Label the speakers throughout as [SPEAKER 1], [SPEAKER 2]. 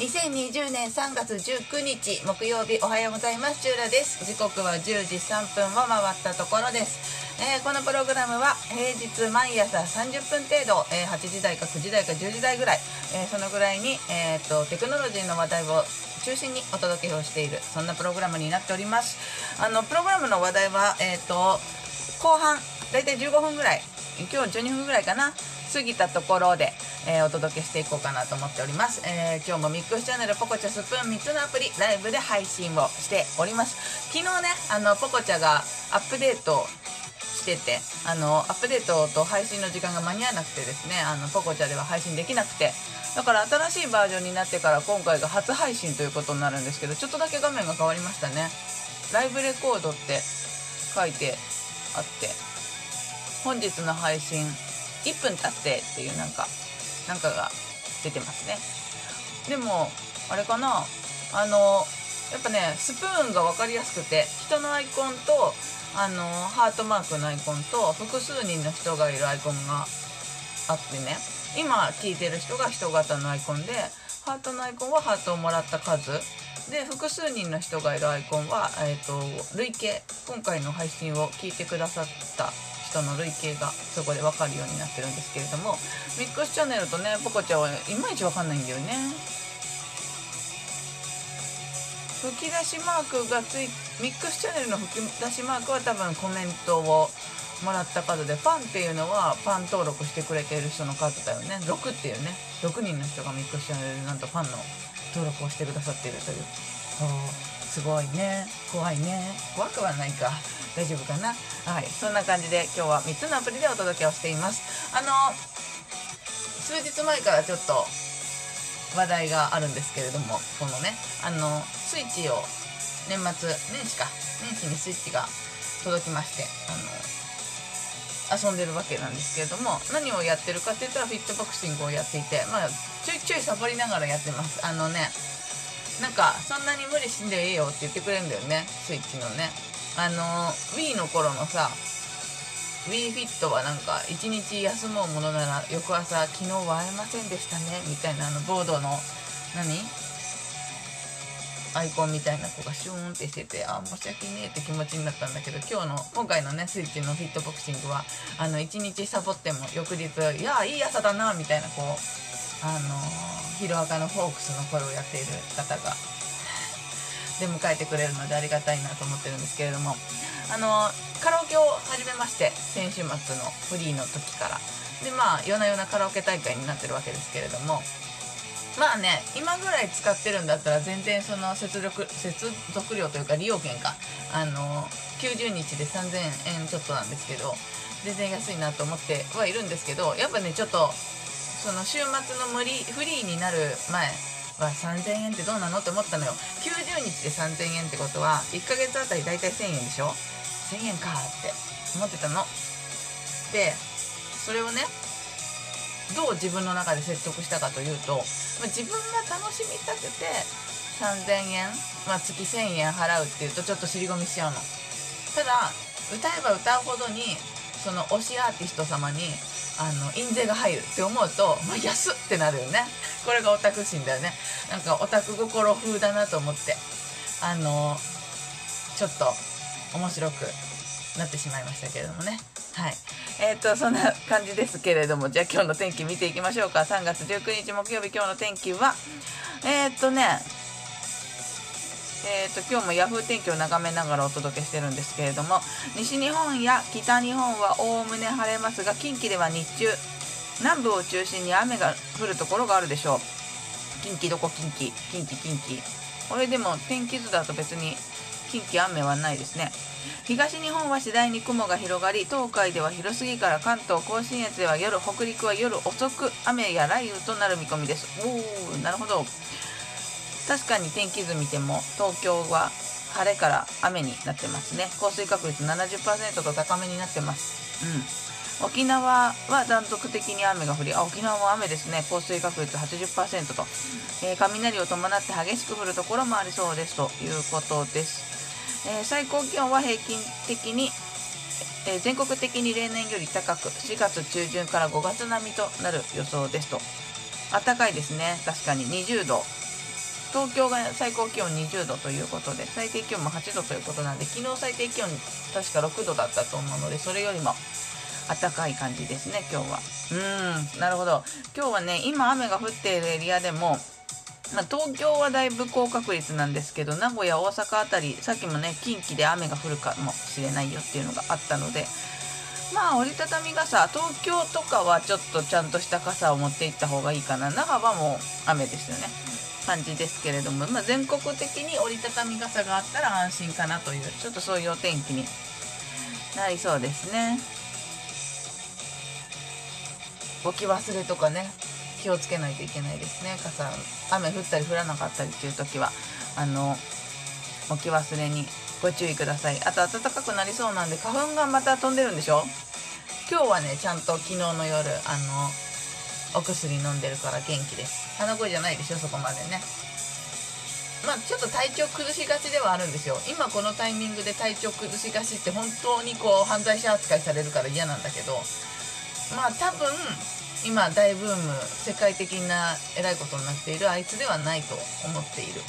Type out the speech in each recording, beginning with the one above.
[SPEAKER 1] 2020年3月19日木曜日おはようございます。チューラです時刻は10時3分を回ったところです。えー、このプログラムは平日毎朝30分程度、えー、8時台か9時台か10時台ぐらい、えー、そのぐらいに、えーと、テクノロジーの話題を中心にお届けをしているそんなプログラムになっております。あのプログラムの話題は、えーと、後半だいたい15分ぐらい今日12分ぐらいかな過ぎたところで、えー、お届けしていこうかなと思っております、えー、今日もミックスチャンネルポコチャスプーン3つのアプリライブで配信をしております。昨日ねあのポコチャがアップデートしててあのアップデートと配信の時間が間に合わなくてですねあのポコチャでは配信できなくて。だから新しいバージョンになってから今回が初配信ということになるんですけどちょっとだけ画面が変わりましたね。ライブレコードって書いてあって本日の配信1分経ってっていうなんかなんかが出てますね。でもあれかな。あのやっぱねスプーンが分かりやすくて人のアイコンとあのハートマークのアイコンと複数人の人がいるアイコンがあってね。今聞いてる人が人型のアイコンでハートのアイコンはハートをもらった数。で複数人の人がいるアイコンは、えーと、累計今回の配信を聞いてくださった人の累計がそこで分かるようになってるんですけれどもミックスチャンネルとねポコちゃんはいまいち分かんないんだよね。吹き出しマークがついミックスチャンネルの吹き出しマークは多分コメントをもらった数でファンっていうのはファン登録してくれている人の数だよね。6っていうね。6人の人がミックスチャンネルでなんとファンの登録をしてくださっているという。すごいね。怖いね。怖くはないか。大丈夫かな？はい。そんな感じで今日は3つのアプリでお届けをしています。あの数日前からちょっと話題があるんですけれどもこのねあのスイッチを年末年始か。年始にスイッチが届きましてあの遊んでるわけなんですけれども何をやってるかって言ったらフィットボクシングをやっていてまあちょいちょいサボりながらやってます。あのねなんかそんなに無理しんでいいよって言ってくれるんだよね。スイッチのね。あの Wii の頃のさ WeFit はなんか一日休もうものなら翌朝昨日は会えませんでしたねみたいなあのボードの何？アイコンみたいな子がシューンってしててあ申し訳ねえって気持ちになったんだけど今日の今回のねスイッチのフィットボクシングはあの1日サボっても翌日いやいい朝だなみたいなこうあのヒロアカのフォークスの声をやっている方が出迎えてくれるのでありがたいなと思ってるんですけれどもあのカラオケを始めまして先週末のフリーの時から。でまあ夜な夜なカラオケ大会になってるわけですけれどもまあね今ぐらい使ってるんだったら全然その接続接続料というか利用券かあの90日で3000円ちょっとなんですけど全然安いなと思ってはいるんですけどやっぱねちょっとその週末の無理フリーになる前は3000円ってどうなのって思ったのよ。90日で3000円ってことは1ヶ月あたり大体1000円でしょ？1000円かって思ってたの。でそれをねどう自分の中で説得したかというと、ま、自分が楽しみたくて3000円、まあ、月1000円払うっていうとちょっと尻込みしちゃうの。ただ歌えば歌うほどにその推しアーティスト様にあの印税が入るって思うと、まあ、安ってなるよね。これがオタク心だよね。なんかオタク心風だなと思ってあのちょっと面白くなってしまいましたけれどもね。はい。えーと、そんな感じですけれどもじゃあ今日の天気見ていきましょうか。3月19日木曜日今日の天気はえっ、ー、とねえーと、今日も Yahoo 天気を眺めながらお届けしてるんですけれども西日本や北日本はおおむね晴れますが近畿では日中南部を中心に雨が降るところがあるでしょう。近畿どこ近畿近畿近畿。これでも天気図だと別に近畿雨はないですね。東日本は次第に雲が広がり東海では昼過ぎから関東甲信越では夜北陸は夜遅く雨や雷雨となる見込みです。おおなるほど。確かに天気図見ても東京は晴れから雨になってますね。降水確率70%と高めになってます。うん。沖縄は断続的に雨が降りあ沖縄も雨ですね。降水確率80%と、えー、雷を伴って激しく降るところもありそうです。ということです。えー、最高気温は平均的に、えー、全国的に例年より高く4月中旬から5月並みとなる予想ですと。暖かいですね。確かに。20度東京が最高気温20度ということで最低気温も8度ということなんで昨日最低気温確か6度だったと思うのでそれよりも暖かい感じですね今日は。うんなるほど。今日はね今雨が降っているエリアでもまあ、東京はだいぶ高確率なんですけど名古屋大阪辺りさっきもね近畿で雨が降るかもしれないよっていうのがあったのでまあ折りたたみ傘東京とかはちょっとちゃんとした傘を持って行った方がいいかな。那覇はも雨ですよね。感じですけれども、まあ、全国的に折りたたみ傘があったら安心かなというちょっとそういうお天気になりそうですね。置き忘れとかね気をつけないといけないですね。傘雨降ったり降らなかったりっていう時はあの置き忘れにご注意ください。あと暖かくなりそうなんで花粉がまた飛んでるんでしょ？今日はねちゃんと昨日の夜あのお薬飲んでるから元気です。鼻声じゃないでしょそこまでね。まあちょっと体調崩しがちではあるんですよ。今このタイミングで体調崩しがちって本当にこう犯罪者扱いされるから嫌なんだけど。まあ多分今大ブーム世界的なえらいことになっているあいつではないと思っている。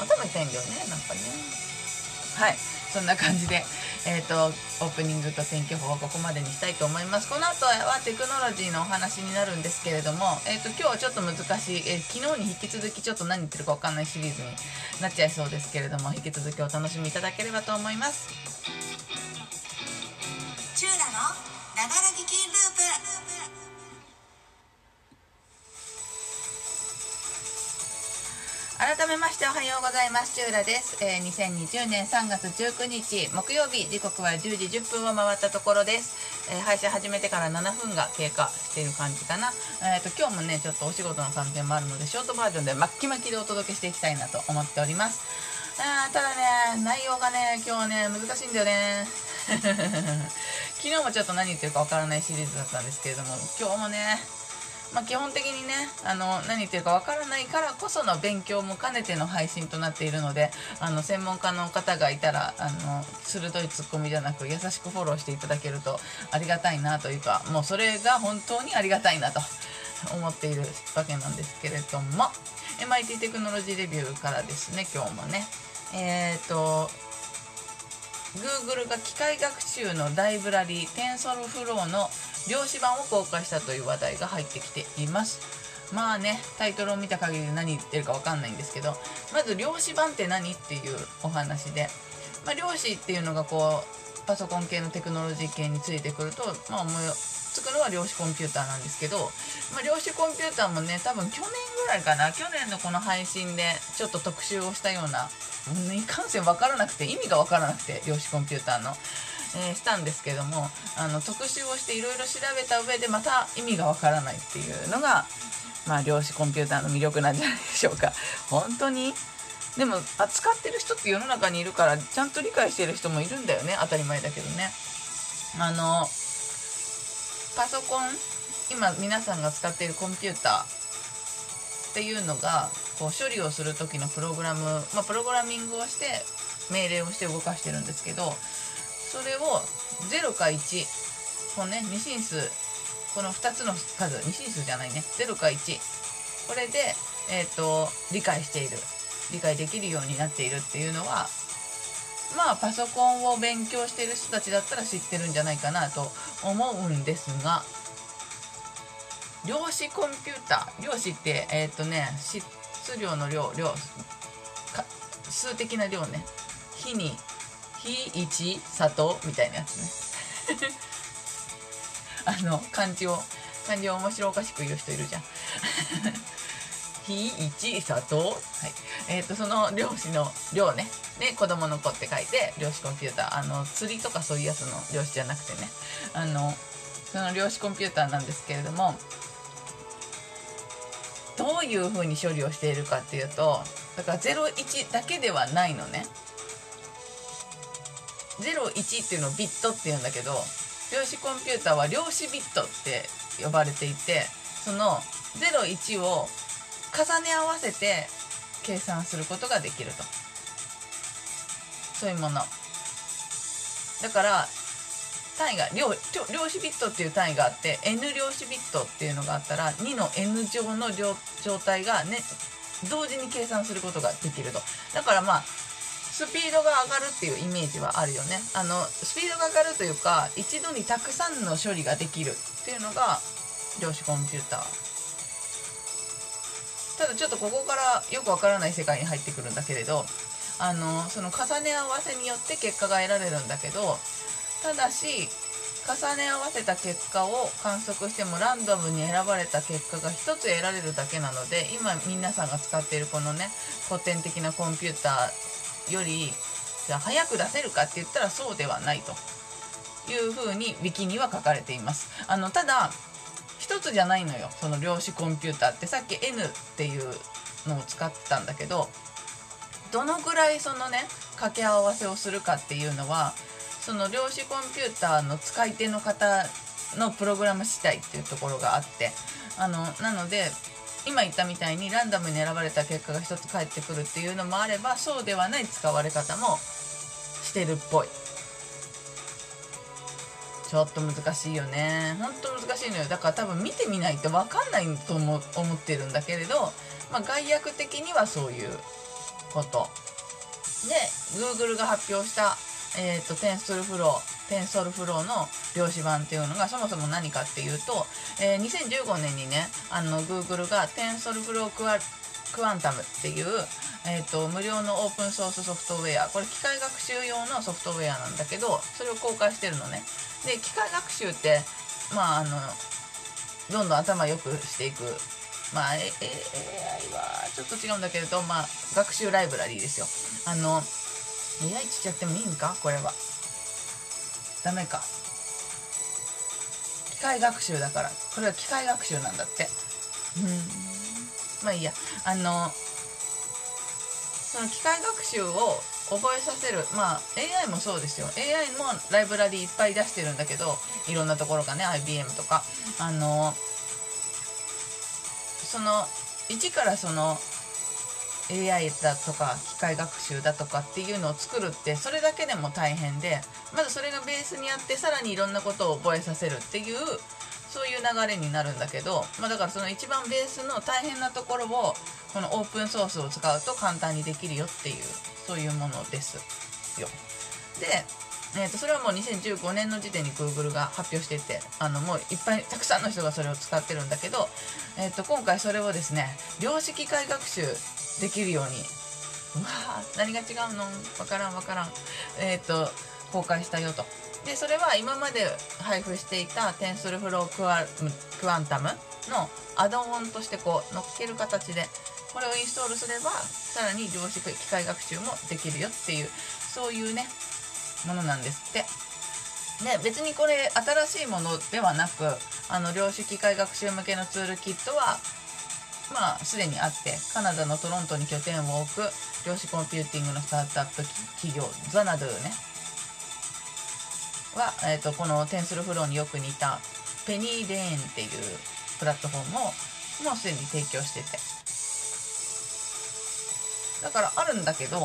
[SPEAKER 1] 頭痛いんだよねなんかね。はいそんな感じで。えっ、ー、とオープニングと天気予報はここまでにしたいと思います。この後はテクノロジーのお話になるんですけれども、えーと、今日はちょっと難しい、えー、昨日に引き続きちょっと何言ってるか分かんないシリーズになっちゃいそうですけれども引き続きお楽しみいただければと思います。チューラのながら聞き改めましておはようございます。チューラです、えー、2020年3月19日木曜日。時刻は10時10分を回ったところです、えー、配信始めてから7分が経過している感じかな、えーと、今日もねちょっとお仕事の関係もあるのでショートバージョンで巻き巻きでお届けしていきたいなと思っております。あただね内容がね今日はね難しいんだよね。昨日もちょっと何言ってるかわからないシリーズだったんですけれども今日もねまあ、基本的にねあの何言ってるかわからないからこその勉強も兼ねての配信となっているのであの専門家の方がいたらあの鋭いツッコミじゃなく優しくフォローしていただけるとありがたいなというかもうそれが本当にありがたいなと思っているわけなんですけれども MIT テクノロジーレビューからですね今日もねえっ、ー、と Google が機械学習のライブラリー TensorFlow の量子版を公開したという話題が入ってきていますまあねタイトルを見た限り何言ってるか分かんないんですけどまず量子版って何っていうお話で、まあ、量子っていうのがこうパソコン系のテクノロジー系についてくると、まあ、思いつくのは量子コンピューターなんですけど、まあ、量子コンピューターもね多分去年ぐらいかな去年のこの配信でちょっと特集をしたようないかんせん分からなくて意味が分からなくて量子コンピューターの。え、したんですけどもあの特集をしていろいろ調べた上でまた意味がわからないっていうのが、まあ、量子コンピューターの魅力なんじゃないでしょうか。本当に？でも扱ってる人って世の中にいるからちゃんと理解してる人もいるんだよね。当たり前だけどね。あのパソコン今皆さんが使っているコンピューターっていうのがこう処理をする時のプログラム、まあ、プログラミングをして命令をして動かしてるんですけどそれを0か1このね二進数。この2つの数。二進数じゃないね。0か1これで、えーと、理解している。理解できるようになっているっていうのはまあパソコンを勉強している人たちだったら知ってるんじゃないかなと思うんですが。量子コンピューター。量子ってえっ、ー、とね質量の量。量数的な量ね。火に日一砂糖みたいなやつね。あの漢字を漢字を面白おかしく言う人いるじゃん。日一砂糖はい。えっ、ー、とその漁師の量ね。で子供の子って書いて量子コンピューター。あの釣りとかそういうやつの漁師じゃなくてね。あのその量子コンピューターなんですけれどもどういうふうに処理をしているかっていうとだから01だけではないのね。01っていうのをビットって言うんだけど量子コンピューターは量子ビットって呼ばれていてその01を重ね合わせて計算することができると。そういうもの。だから単位が量量子ビットっていう単位があって N 量子ビットっていうのがあったら2の N 乗の状態がね同時に計算することができると。だからまあスピードが上がるっていうイメージはあるよね。あのスピードが上がるというか一度にたくさんの処理ができるっていうのが量子コンピューター。ただちょっとここからよくわからない世界に入ってくるんだけれどあのその重ね合わせによって結果が得られるんだけどただし重ね合わせた結果を観測してもランダムに選ばれた結果が1つ得られるだけなので今皆さんが使っているこのね古典的なコンピューターよりじゃ早く出せるかって言ったらそうではないと。いうふうにウィキには書かれています。あのただ1つじゃないのよ。その量子コンピューターって。さっき N っていうのを使ったんだけどどのぐらいそのね掛け合わせをするかっていうのはその量子コンピューターの使い手の方のプログラム次第っていうところがあって。あのなので今言ったみたいにランダムに選ばれた結果が1つ返ってくるっていうのもあればそうではない使われ方もしてるっぽい。ちょっと難しいよね。ほんと難しいのよ。だから多分見てみないと分かんないと思思ってるんだけれど、まあ、概略的にはそういうこと。で Google が発表したえーと、 TensorFlow TensorFlow の量子版っていうのがそもそも何かっていうと、えー、2015年にねあの Google がテンソルフロークワクワンタムっていう、えーと、無料のオープンソースソフトウェア。これ機械学習用のソフトウェアなんだけどそれを公開してるのね。で機械学習ってまああのどんどん頭良くしていく。まあ AI はちょっと違うんだけれどまあ学習ライブラリーですよ。あの AI ちっちゃってもいいんか？これは。ダメか。機械学習だから。これは機械学習なんだって。うん。まあいいや。あのその機械学習を覚えさせる。まあ AI もそうですよ。AI もライブラリいっぱい出してるんだけどいろんなところがね IBM とか。あのその一からその AI だとか機械学習だとかっていうのを作るってそれだけでも大変でまずそれがベースにあってさらにいろんなことを覚えさせるっていうそういう流れになるんだけど、まあ、だからその一番ベースの大変なところをこのオープンソースを使うと簡単にできるよっていうそういうものですよ。でえー、とそれはもう2015年の時点に Google が発表していてあのもういっぱいたくさんの人がそれを使ってるんだけど、えー、と今回それをですね量子機械学習できるように。うわ何が違うの？わからんわからん。えっ、ー、と公開したよと。でそれは今まで配布していた TensorFlow クワ Quantum のアドオンとしてこう乗っける形でこれをインストールすればさらに量子機械学習もできるよっていうそういうねものなんですって。ね、別にこれ新しいものではなくあの量子機械学習向けのツールキットはまあすでにあってカナダのトロントに拠点を置く量子コンピューティングのスタートアップ企業 Xanadu ね。は、えーと、この TensorFlow によく似た PennyLane っていうプラットフォームをもうすでに提供してて。だからあるんだけど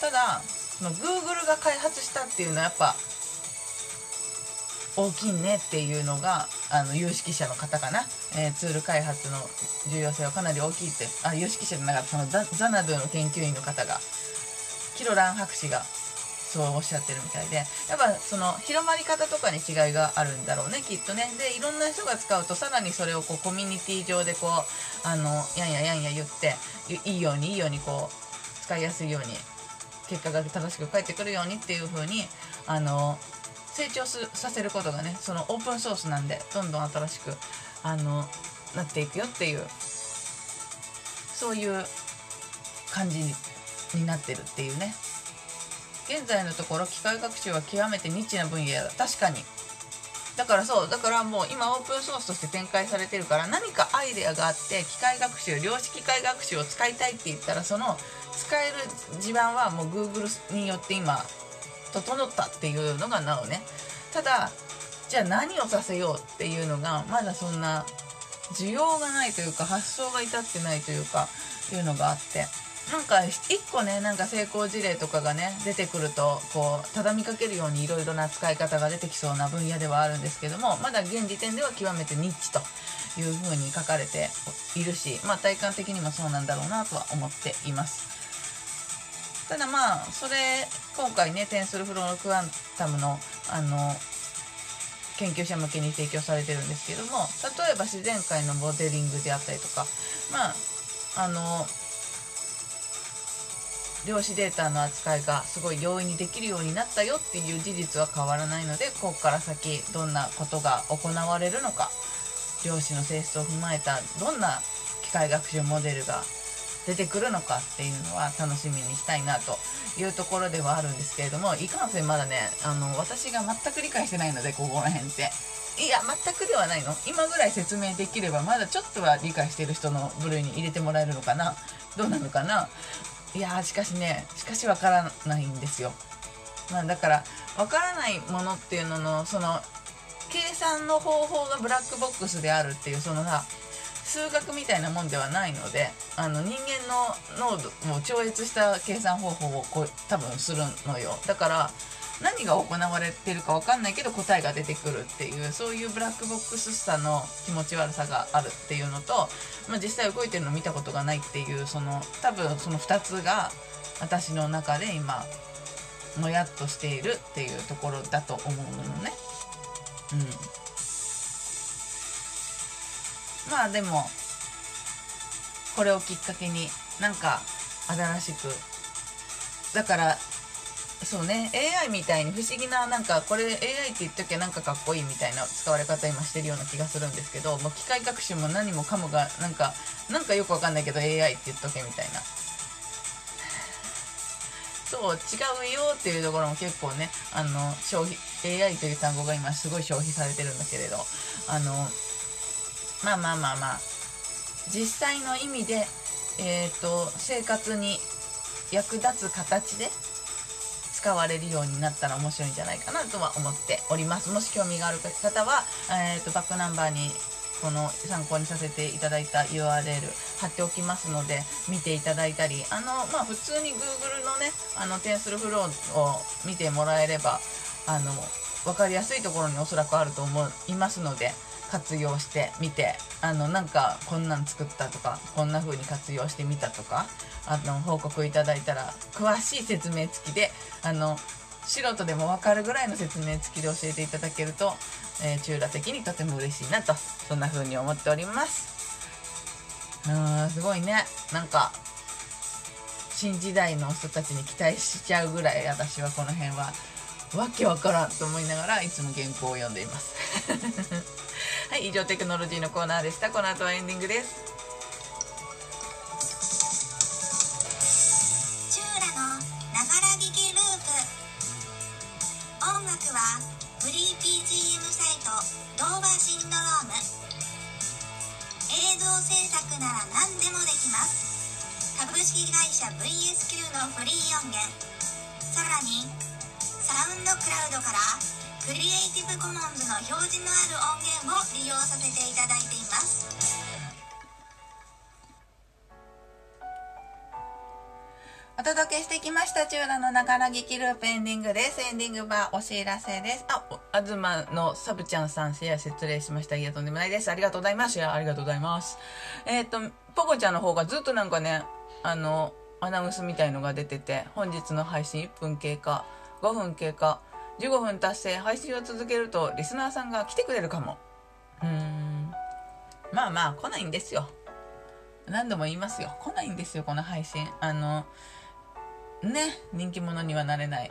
[SPEAKER 1] ただその Google が開発したっていうのはやっぱ大きいねっていうのがあの有識者の方かな、えー、ツール開発の重要性はかなり大きいって。あ有識者じゃなかった。そのザザナドゥの研究員の方が。キロラン博士がそうおっしゃってるみたいで。やっぱその広まり方とかに違いがあるんだろうねきっとね。でいろんな人が使うとさらにそれをこうコミュニティ上でこうあのやんややんや言っていいようにいいようにこう使いやすいように結果が正しく返ってくるようにっていう風にあの成長させることがねそのオープンソースなんでどんどん新しくあのなっていくよっていうそういう感じになってるっていうね。現在のところ機械学習は極めてニッチな分野だ確かに。だからそうだからもう今オープンソースとして展開されてるから何かアイデアがあって機械学習量子機械学習を使いたいって言ったらその使える地盤はもう Google によって今整ったっていうのがなおね。ただじゃあ何をさせようっていうのがまだそんな需要がないというか発想が至ってないというかいうのがあって。なんか一個ねなんか成功事例とかがね出てくるとこう畳みかけるようにいろいろな使い方が出てきそうな分野ではあるんですけどもまだ現時点では極めてニッチというふうに書かれているし、まあ、体感的にもそうなんだろうなとは思っています。ただまあそれ今回ねテンスルフロークアンタムのあの研究者向けに提供されてるんですけども例えば自然界のモデリングであったりとかまああの量子データの扱いがすごい容易にできるようになったよっていう事実は変わらないのでここから先どんなことが行われるのか量子の性質を踏まえたどんな機械学習モデルが出てくるのかっていうのは楽しみにしたいなというところではあるんですけれどもいかんせんまだねあの私が全く理解してないのでここら辺って。いや全くではないの。今ぐらい説明できればまだちょっとは理解してる人の部類に入れてもらえるのかな。どうなのかな。いやしかしねしかしわからないんですよ、まあ、だからわからないものっていうののその計算の方法がブラックボックスであるっていうそのさ数学みたいなもんではないのであの人間の濃度を超越した計算方法をこう多分するのよだから何が行われてるか分かんないけど答えが出てくるっていうそういうブラックボックスさの気持ち悪さがあるっていうのと、まあ、実際動いてるの見たことがないっていうその多分その2つが私の中で今もやっとしているっていうところだと思うのね。うんまあでもこれをきっかけになんか新しく。だからそうね AI みたいに不思議ななんかこれ AI って言っときゃなんかかっこいいみたいな使われ方今してるような気がするんですけどもう機械学習も何もかもがなんかなんかよくわかんないけど AI って言っとけみたいな。そう違うよっていうところも結構ねあの消費 AI という単語が今すごい消費されてるんだけれどあのまあまあまあまあ。実際の意味で、えーと、生活に役立つ形で使われるようになったら面白いんじゃないかなとは思っております。もし興味がある方は、えーと、バックナンバーにこの参考にさせていただいた URL 貼っておきますので見ていただいたりあのまあ普通に Google のねあのテンスルフローを見てもらえればあの分かりやすいところにおそらくあると思いますので活用してみてあのなんかこんなん作ったとかこんな風に活用してみたとかあの報告いただいたら詳しい説明付きであの素人でも分かるぐらいの説明付きで教えていただけると、えー、中羅的にとても嬉しいなとそんな風に思っております。うーんすごいね。なんか新時代の人たちに期待しちゃうぐらい私はこの辺はわけわからんと思いながらいつも原稿を読んでいます。はい以上テクノロジーのコーナーでした。この後はエンディングです。
[SPEAKER 2] チューラのながら聞きループ。音楽はフリー BGM サイトドーバーシンドローム。映像制作なら何でもできます。株式会社 VSQ のフリー音源。さらにサウンドクラウドからクリエイティブコモンズの表示のある音源を利用させていただいています。
[SPEAKER 1] お届けしてきましたチューラのながら聞きループエンディングです。エンディングはお知らせです。ああずまのサブちゃんさんシェア失礼しました。いやとんでもないですありがとうございます。いやありがとうございます。えっ、ー、とポコちゃんの方がずっとなんかねあのアナウンスみたいのが出てて本日の配信1分経過5分経過15分達成配信を続けるとリスナーさんが来てくれるかも。うーん。まあまあ来ないんですよ。何度も言いますよ。来ないんですよこの配信。あのね人気者にはなれない。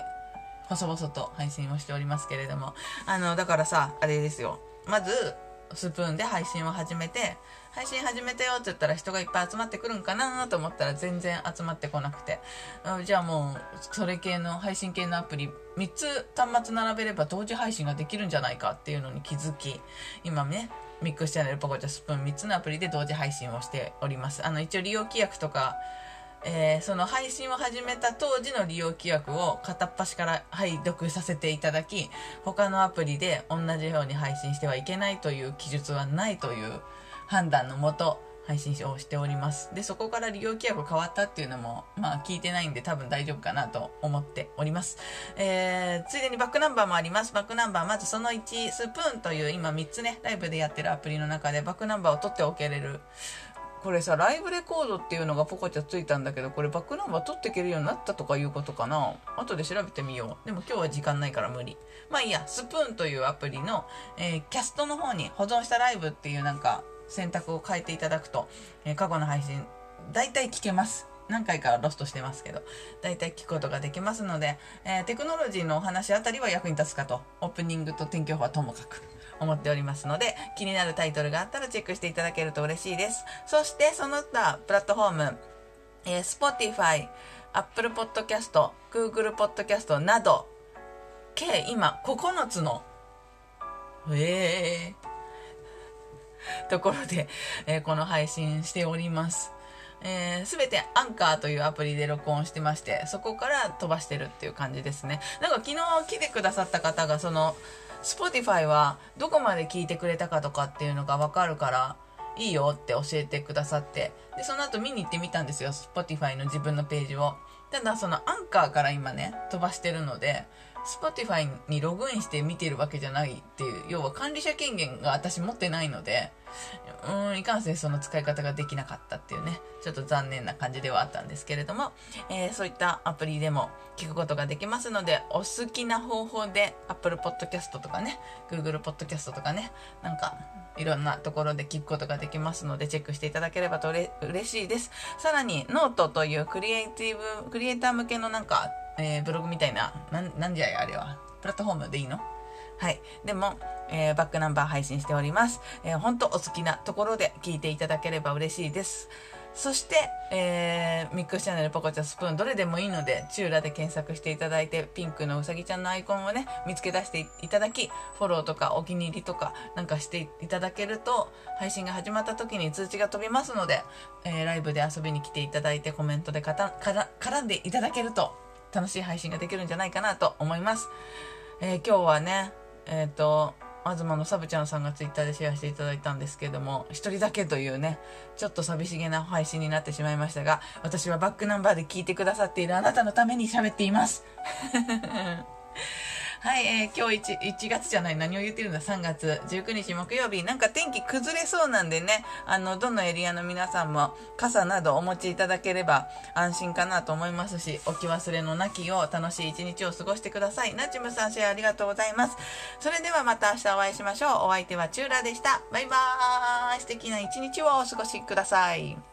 [SPEAKER 1] 細々と配信をしておりますけれども。あのだからさあれですよ。まずスプーンで配信を始めて配信始めたよって言ったら人がいっぱい集まってくるんかなと思ったら全然集まってこなくて。じゃあもうそれ系の配信系のアプリ3つ端末並べれば同時配信ができるんじゃないかっていうのに気づき今ねミックスチャンネルポコチャスプーン3つのアプリで同時配信をしております。あの一応利用規約とかえー、その配信を始めた当時の利用規約を片っ端から拝読させていただき他のアプリで同じように配信してはいけないという記述はないという判断のもと配信をしております。でそこから利用規約変わったっていうのもまあ聞いてないんで多分大丈夫かなと思っております、えー、ついでにバックナンバーもあります。バックナンバーまずその1スプーンという今3つねライブでやってるアプリの中でバックナンバーを取っておけれるこれさライブレコードっていうのがポコチャついたんだけどこれバックナンバー取っていけるようになったとかいうことかな？後で調べてみよう。でも今日は時間ないから無理。まあいいやスプーンというアプリの、えーキャストの方に保存したライブっていうなんか選択を変えていただくと、えー過去の配信大体聞けます。何回かロストしてますけど大体聞くことができますので、えーテクノロジーのお話あたりは役に立つかと。オープニングと天気予報はともかく。思っておりますので気になるタイトルがあったらチェックしていただけると嬉しいですそしてその他プラットフォーム、えー Spotify、Apple Podcast、Google Podcast など計今9つのえー、ところで、えーこの配信しております。えー、全てアンカーというアプリで録音してまして、そこから飛ばしてるっていう感じですね。なんか昨日来てくださった方が、その、Spotify はどこまで聞いてくれたかとかっていうのがわかるから、いいよって教えてくださって、で、その後見に行ってみたんですよ、Spotify の自分のページを。ただ、そのアンカーから今ね、飛ばしてるので、Spotify にログインして見てるわけじゃないっていう、要は管理者権限が私持ってないので、うーん、いかんせんその使い方ができなかったっていうね、ちょっと残念な感じではあったんですけれども、えーそういったアプリでも聞くことができますので、お好きな方法で Apple Podcast とかね、Google Podcast とかね、なんか、いろんなところで聞くことができますので、チェックしていただければとれ嬉しいです。さらに、ノートというクリエイティブ、クリエイター向けのなんか、えーブログみたいな、なん、なんじゃいあれは。プラットフォームでいいの？はい。でも、えーバックナンバー配信しております。えー、本当お好きなところで聞いていただければ嬉しいです。そして、えーミックスチャンネルポコチャスプーンどれでもいいので、チューラで検索していただいて、ピンクのうさぎちゃんのアイコンをね、見つけ出していただき、フォローとかお気に入りとかなんかしていただけると、配信が始まった時に通知が飛びますので、えーライブで遊びに来ていただいてコメントでかたから絡んでいただけると、楽しい配信ができるんじゃないかなと思います。えー今日はね、えっ、と、東のサブちゃんさんがツイッターでシェアしていただいたんですけども、一人だけというね、ちょっと寂しげな配信になってしまいましたが、私はバックナンバーで聞いてくださっているあなたのために喋っています。はい、えー今日 1, 1月じゃない、何を言ってるんだ、3月19日木曜日、なんか天気崩れそうなんでね、あの、どのエリアの皆さんも傘などお持ちいただければ安心かなと思いますし、置き忘れのなきよう楽しい一日を過ごしてください。ナチムさんシェアありがとうございます。それではまた明日お会いしましょう。お相手はチューラでした。バイバーイ。素敵な一日をお過ごしください。